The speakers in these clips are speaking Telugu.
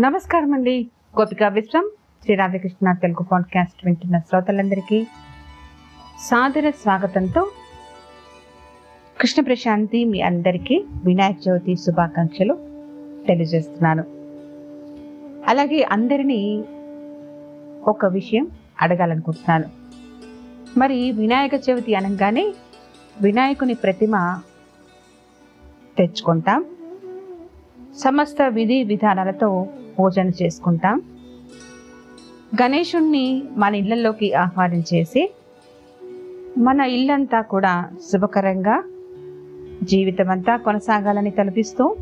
నమస్కారం అండి గోపికా విశ్వం శ్రీ రాధాకృష్ణ తెలుగు పాడ్కాస్ట్ వింటున్న శ్రోతలందరికీ సాదర స్వాగతంతో కృష్ణ ప్రశాంతి మీ అందరికీ వినాయక చవితి శుభాకాంక్షలు తెలియజేస్తున్నాను. అలాగే అందరినీ ఒక విషయం అడగాలనుకుంటున్నాను. మరి వినాయక చవితి అనగానే వినాయకుని ప్రతిమ తెచ్చుకుంటాం. సమస్త విధి విధానాలతో పూజను చేసుకుంటాం. గణేషుణ్ణి మన ఇళ్ళలోకి ఆహ్వానించేసి మన ఇల్లంతా కూడా శుభకరంగా జీవితం అంతా కొనసాగాలని తలపిస్తూ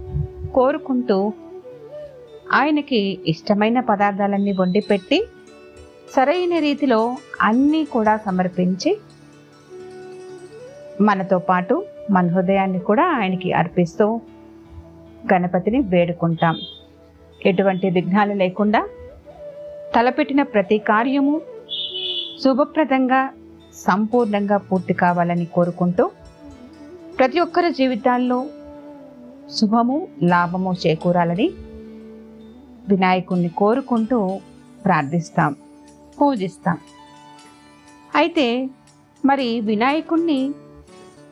కోరుకుంటూ ఆయనకి ఇష్టమైన పదార్థాలన్నీ వండి పెట్టి సరైన రీతిలో అన్నీ కూడా సమర్పించి మనతో పాటు మన హృదయాన్ని కూడా ఆయనకి అర్పిస్తూ గణపతిని వేడుకుంటాం. ఎటువంటి విఘ్నాలు లేకుండా తలపెట్టిన ప్రతి కార్యము శుభప్రదంగా సంపూర్ణంగా పూర్తి కావాలని కోరుకుంటూ ప్రతి ఒక్కరి జీవితాల్లో శుభము లాభము చేకూరాలని వినాయకుణ్ణి కోరుకుంటూ ప్రార్థిస్తాం పూజిస్తాం. అయితే మరి వినాయకుణ్ణి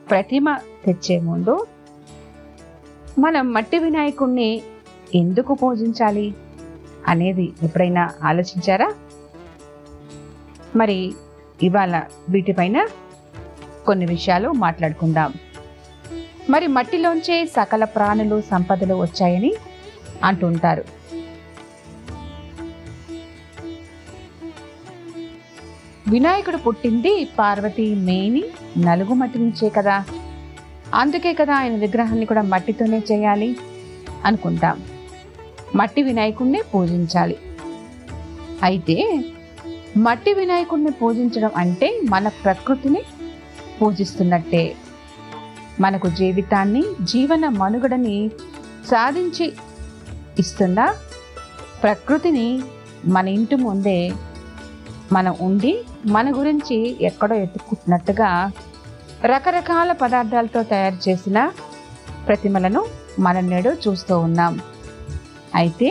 ప్రతిమ తెచ్చే ముందు మనం మట్టి వినాయకుణ్ణి ఎందుకు పూజించాలి అనేది ఎప్పుడైనా ఆలోచించారా? మరి ఇవాళ వీటిపైన కొన్ని విషయాలు మాట్లాడుకుందాం. మరి మట్టిలోంచే సకల ప్రాణులు సంపదలు వచ్చాయని అంటుంటారు వినాయకుడు పుట్టింది పార్వతి మేని నలుగు మట్టి నుంచే కదా. అందుకే కదా ఆయన విగ్రహాన్ని కూడా మట్టితోనే చేయాలి అనుకుంటాం. మట్టి వినాయకుడిని పూజించాలి. అయితే మట్టి వినాయకుడిని పూజించడం అంటే మన ప్రకృతిని పూజిస్తున్నట్టే. మనకు జీవితాన్ని జీవన మనుగడని సాధించి ఇస్తున్న ప్రకృతిని మన ఇంటి ముందే మనం ఉండి మన గురించి ఎక్కడో ఎత్తుకుంటున్నట్టుగా రకరకాల పదార్థాలతో తయారు చేసిన ప్రతిమలను మనం నేడు చూస్తూ ఉన్నాం. అయితే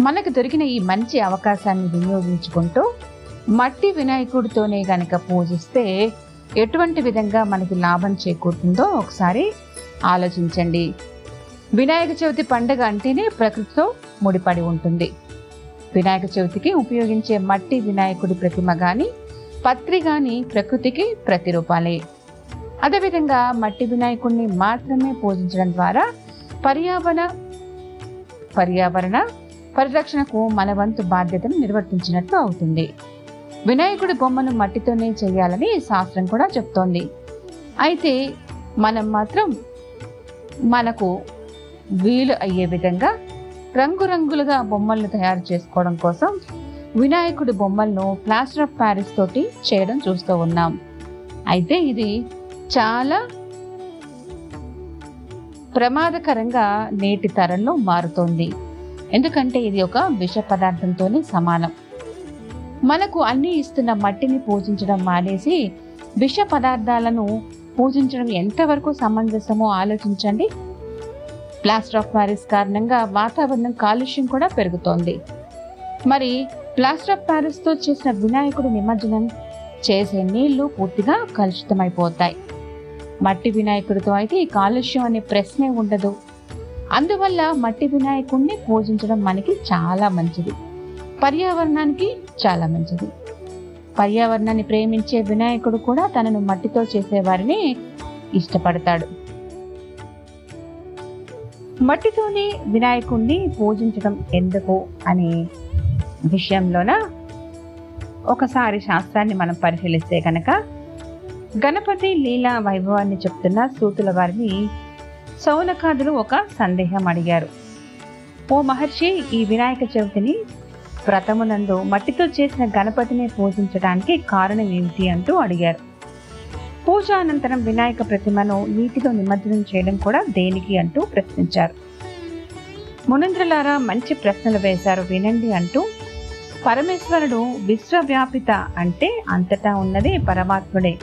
మనకు దొరికిన ఈ మంచి అవకాశాన్ని వినియోగించుకుంటూ మట్టి వినాయకుడితోనే గనక పూజిస్తే ఎటువంటి విధంగా మనకి లాభం చేకూరుతుందో ఒకసారి ఆలోచించండి. వినాయక చవితి పండుగ అంటేనే ప్రకృతితో ముడిపడి ఉంటుంది. వినాయక చవితికి ఉపయోగించే మట్టి వినాయకుడి ప్రతిమ కానీ పత్రి కానీ ప్రకృతికి ప్రతిరూపాలే. అదేవిధంగా మట్టి వినాయకుడిని మాత్రమే పూజించడం ద్వారా పర్యావరణ పర్యావరణ పరిరక్షణకు మన వంతు బాధ్యతను నిర్వర్తించినట్లు అవుతుంది. వినాయకుడి బొమ్మను మట్టితోనే చేయాలని శాస్త్రం కూడా చెప్తోంది. అయితే మనం మాత్రం మనకు వీలు అయ్యే విధంగా రంగురంగులుగా బొమ్మలను తయారు చేసుకోవడం కోసం వినాయకుడి బొమ్మలను ప్లాస్టర్ ఆఫ్ ప్యారిస్ తోటి చేయడం చూస్తూ ఉన్నాం. అయితే ఇది చాలా ప్రమాదకరంగా నేటి తరంలో మారుతోంది. ఎందుకంటే ఇది ఒక విష పదార్థంతోనే సమానం. మనకు అన్ని ఇస్తున్న మట్టిని పూజించడం మానేసి విష పదార్థాలను పూజించడం ఎంతవరకు సమంజసమో ఆలోచించండి. ప్లాస్టర్ ఆఫ్ ప్యారిస్ కారణంగా వాతావరణం కాలుష్యం కూడా పెరుగుతోంది. మరి ప్లాస్టర్ ఆఫ్ ప్యారిస్తో చేసిన వినాయకుడి నిమజ్జనం చేసే నీళ్ళు పూర్తిగా కలుషితమైపోతాయి. మట్టి వినాయకుడితో అయితే ఈ కాలుష్యం అనే ప్రశ్నే ఉండదు. అందువల్ల మట్టి వినాయకుడిని పూజించడం మనకి చాలా మంచిది. పర్యావరణానికి చాలా మంచిది. పర్యావరణాన్ని ప్రేమించే వినాయకుడు కూడా తనను మట్టితో చేసేవారిని ఇష్టపడతాడు. మట్టితోనే వినాయకుడిని పూజించడం ఎందుకు అనే విషయంలోన ఒకసారి శాస్త్రాన్ని మనం పరిశీలిస్తే కనుక గణపతి లీలా వైభవాన్ని చెప్తున్న సూతుల వారిని సౌనకాదులు ఒక సందేహం అడిగారు. ఓ మహర్షి ఈ వినాయక చవితిని వ్రతమునందు మట్టితో చేసిన గణపతిని పూజించడానికి కారణం ఏమిటి అంటూ అడిగారు. పూజ అనంతరం వినాయక ప్రతిమను నీటితో నిమజ్జనం చేయడం కూడా దేనికి అంటూ ప్రశ్నించారు. మునంద్రులారా మంచి ప్రశ్నలు వేశారు వినండి అంటూ పరమేశ్వరుడు విశ్వవ్యాపిత అంటే అంతటా ఉన్నది పరమాత్ముడే.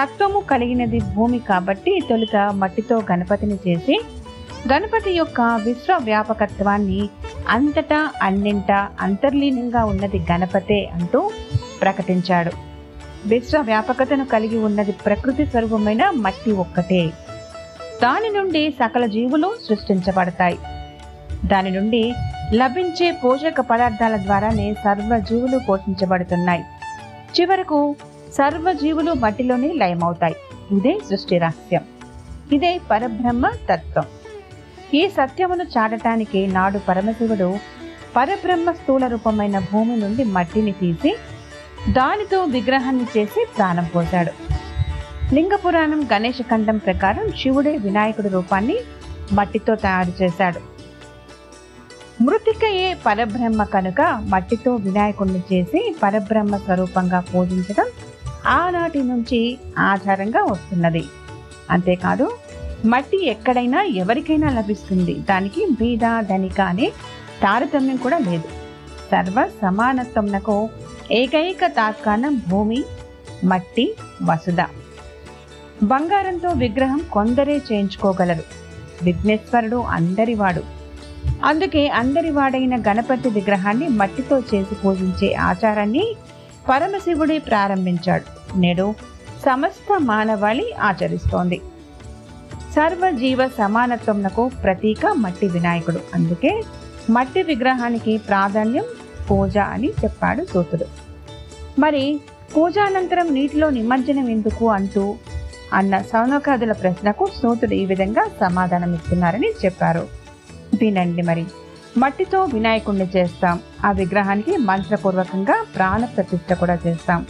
తత్వము కలిగినది భూమి కాబట్టి తొలుత మట్టితో గణపతిని చేసి గణపతి యొక్క విశ్వవ్యాపకత్వాన్ని అంతటా అన్నింటా అంతర్లీనంగా ఉన్నది గణపతే అంటూ ప్రకటించాడు. విశ్వవ్యాపకతను కలిగి ఉన్నది ప్రకృతి స్వరూపమైన మట్టి ఒక్కటే. దాని నుండి సకల జీవులు సృష్టించబడతాయి. దాని నుండి లభించే పోషక పదార్థాల ద్వారానే సర్వజీవులు పోషించబడుతున్నాయి. చివరకు సర్వజీవులు మట్టిలోనే లయమవుతాయి. ఇదే సృష్టి రహస్యం. ఇదే పరబ్రహ్మ తత్వం. ఈ సత్యమును చాటటానికి నాడు పరమశివుడు పరబ్రహ్మ స్థూల రూపమైన భూమి నుండి మట్టిని తీసి దానితో విగ్రహాన్ని చేసి ప్రాణం పోశాడు. లింగ పురాణం గణేష ఖండం ప్రకారం శివుడే వినాయకుడి రూపాన్ని మట్టితో తయారు చేశాడు. మృతికయే పరబ్రహ్మ కనుక మట్టితో వినాయకుడిని చేసి పరబ్రహ్మ స్వరూపంగా పూజించడం ఆనాటి నుంచి ఆధారంగా వస్తున్నది. అంతేకాదు మట్టి ఎక్కడైనా ఎవరికైనా లభిస్తుంది. దానికి బీద ధనిక అనే తారతమ్యం కూడా లేదు. సర్వ సమానత్వంనకు ఏకైక తాత్కాలం భూమి మట్టి వసుధ. బంగారంతో విగ్రహం కొందరే చేయించుకోగలరు. విఘ్నేశ్వరుడు అందరివాడు. అందుకే అందరివాడైన గణపతి విగ్రహాన్ని మట్టితో చేసి పూజించే ఆచారాన్ని పరమశివుడే ప్రారంభించాడు. నేడు సమస్త మానవాళి ఆచరిస్తోంది. సర్వజీవ సమానత్వంనకు ప్రతీక మట్టి వినాయకుడు. అందుకే మట్టి విగ్రహానికి ప్రాధాన్యం పూజ అని చెప్పాడు సూతుడు. మరి పూజానంతరం నీటిలో నిమజ్జనం ఎందుకు అంటూ అన్న సౌనకాదుల ప్రశ్నకు సూతుడు ఈ విధంగా సమాధానం ఇస్తున్నారని చెప్పారు. వినండి మరి. మట్టితో వినాయకుడిని చేస్తాం. ఆ విగ్రహానికి మంత్రపూర్వకంగా ప్రాణ ప్రతిష్ఠ కూడా చేస్తాం.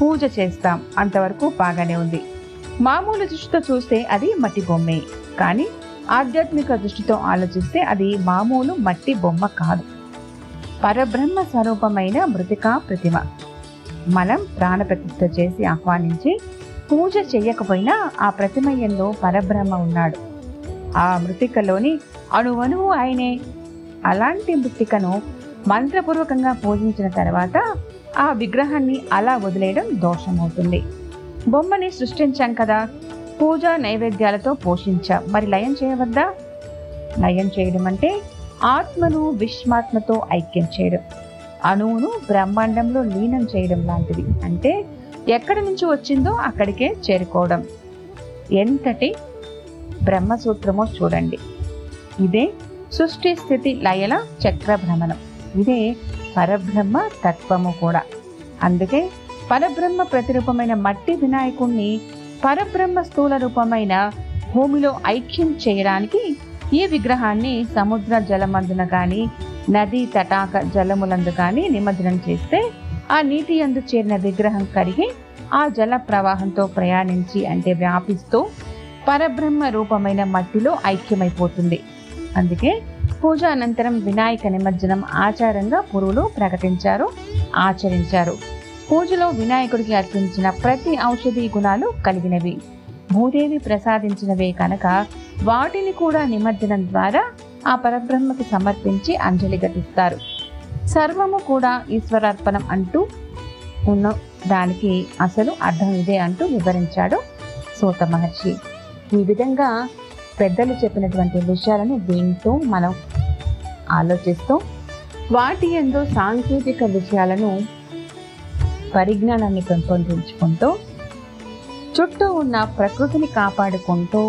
పూజ చేస్తాం. అంతవరకు బాగానే ఉంది. మామూలు దృష్టితో చూస్తే అది మట్టి బొమ్మే. కానీ ఆధ్యాత్మిక దృష్టితో ఆలోచిస్తే అది మామూలు మట్టి బొమ్మ కాదు. పరబ్రహ్మ స్వరూపమైన మృతికా ప్రతిమ. మనం ప్రాణ ప్రతిష్ట చేసి ఆహ్వానించి పూజ చేయకపోయినా ఆ ప్రతిమయంలో పరబ్రహ్మ ఉన్నాడు. ఆ మృతికలోని అణువణువు ఆయనే. అలాంటి మృత్తికను మంత్రపూర్వకంగా పూజించిన తర్వాత ఆ విగ్రహాన్ని అలా వదిలేయడం దోషమవుతుంది. బొమ్మని సృష్టించాం కదా పూజా నైవేద్యాలతో పోషించాం. మరి లయం చేయవద్దా? లయం చేయడం అంటే ఆత్మను విశ్వాత్మతో ఐక్యం చేయడం. అణువును బ్రహ్మాండంలో లీనం చేయడం లాంటిది. అంటే ఎక్కడి నుంచి వచ్చిందో అక్కడికే చేరుకోవడం. ఎంతటి బ్రహ్మసూత్రమో చూడండి. ఇదే సృష్టి స్థితి లయల చక్ర భ్రమణం ఇదే పరబ్రహ్మ తత్వము కూడా. అందుకే పరబ్రహ్మ ప్రతిరూపమైన మట్టి వినాయకుణ్ణి పరబ్రహ్మ స్థూల రూపమైన భూమిలో ఐక్యం చేయడానికి ఈ విగ్రహాన్ని సముద్ర జలమందున కానీ నదీ తటాక జలములందు కానీ నిమజ్జనం చేస్తే ఆ నీటి అందు చేరిన విగ్రహం కరిగి ఆ జల ప్రవాహంతో ప్రయాణించి అంటే వ్యాపిస్తూ పరబ్రహ్మ రూపమైన మట్టిలో ఐక్యమైపోతుంది. అందుకే పూజ అనంతరం వినాయక నిమజ్జనం ఆచారంగా పురువులు ప్రకటించారు ఆచరించారు. పూజలో వినాయకుడికి అర్పించిన ప్రతి ఔషధీ గుణాలు కలిగినవి. భూదేవి ప్రసాదించినవే కనుక వాటిని కూడా నిమజ్జనం ద్వారా ఆ పరబ్రహ్మకి సమర్పించి అంజలి ఘటిస్తారు. సర్వము కూడా ఈశ్వరార్పణం అంటూ ఉన్న దానికి అసలు అర్థం ఇదే అంటూ వివరించాడు సూత మహర్షి. ఈ విధంగా పెద్దలు చెప్పినటువంటి విషయాలను వింటూ మనం ఆలోచిస్తూ వాటి ఎందు సాంకేతిక విషయాలను పరిజ్ఞానాన్ని పెంపొందించుకుంటూ చుట్టూ ఉన్న ప్రకృతిని కాపాడుకుంటూ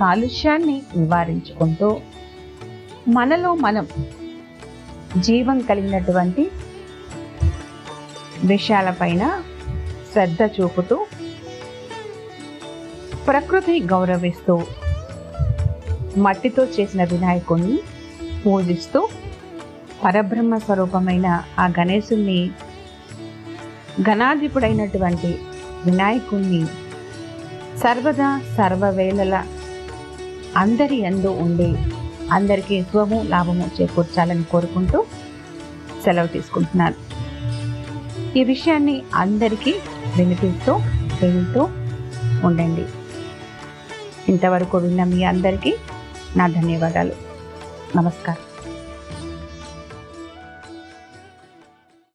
కాలుష్యాన్ని నివారించుకుంటూ మనలో మనం జీవం కలిగినటువంటి విషయాలపైన శ్రద్ధ చూపుతూ ప్రకృతి గౌరవిస్తూ మట్టితో చేసిన వినాయకుణ్ణి పూజిస్తూ పరబ్రహ్మ స్వరూపమైన ఆ గణేశుణ్ణి గణాధిపుడైనటువంటి వినాయకుణ్ణి సర్వదా సర్వవేళల అందరి ఎందు ఉండి అందరికీ స్వము లాభము చేకూర్చాలని కోరుకుంటూ సెలవు తీసుకుంటున్నాను. ఈ విషయాన్ని అందరికీ వినిపిస్తూ వింటూ ఉండండి. ఇంతవరకు విన్న మీ అందరికీ నా ధన్యవాదాలు. నమస్కారం.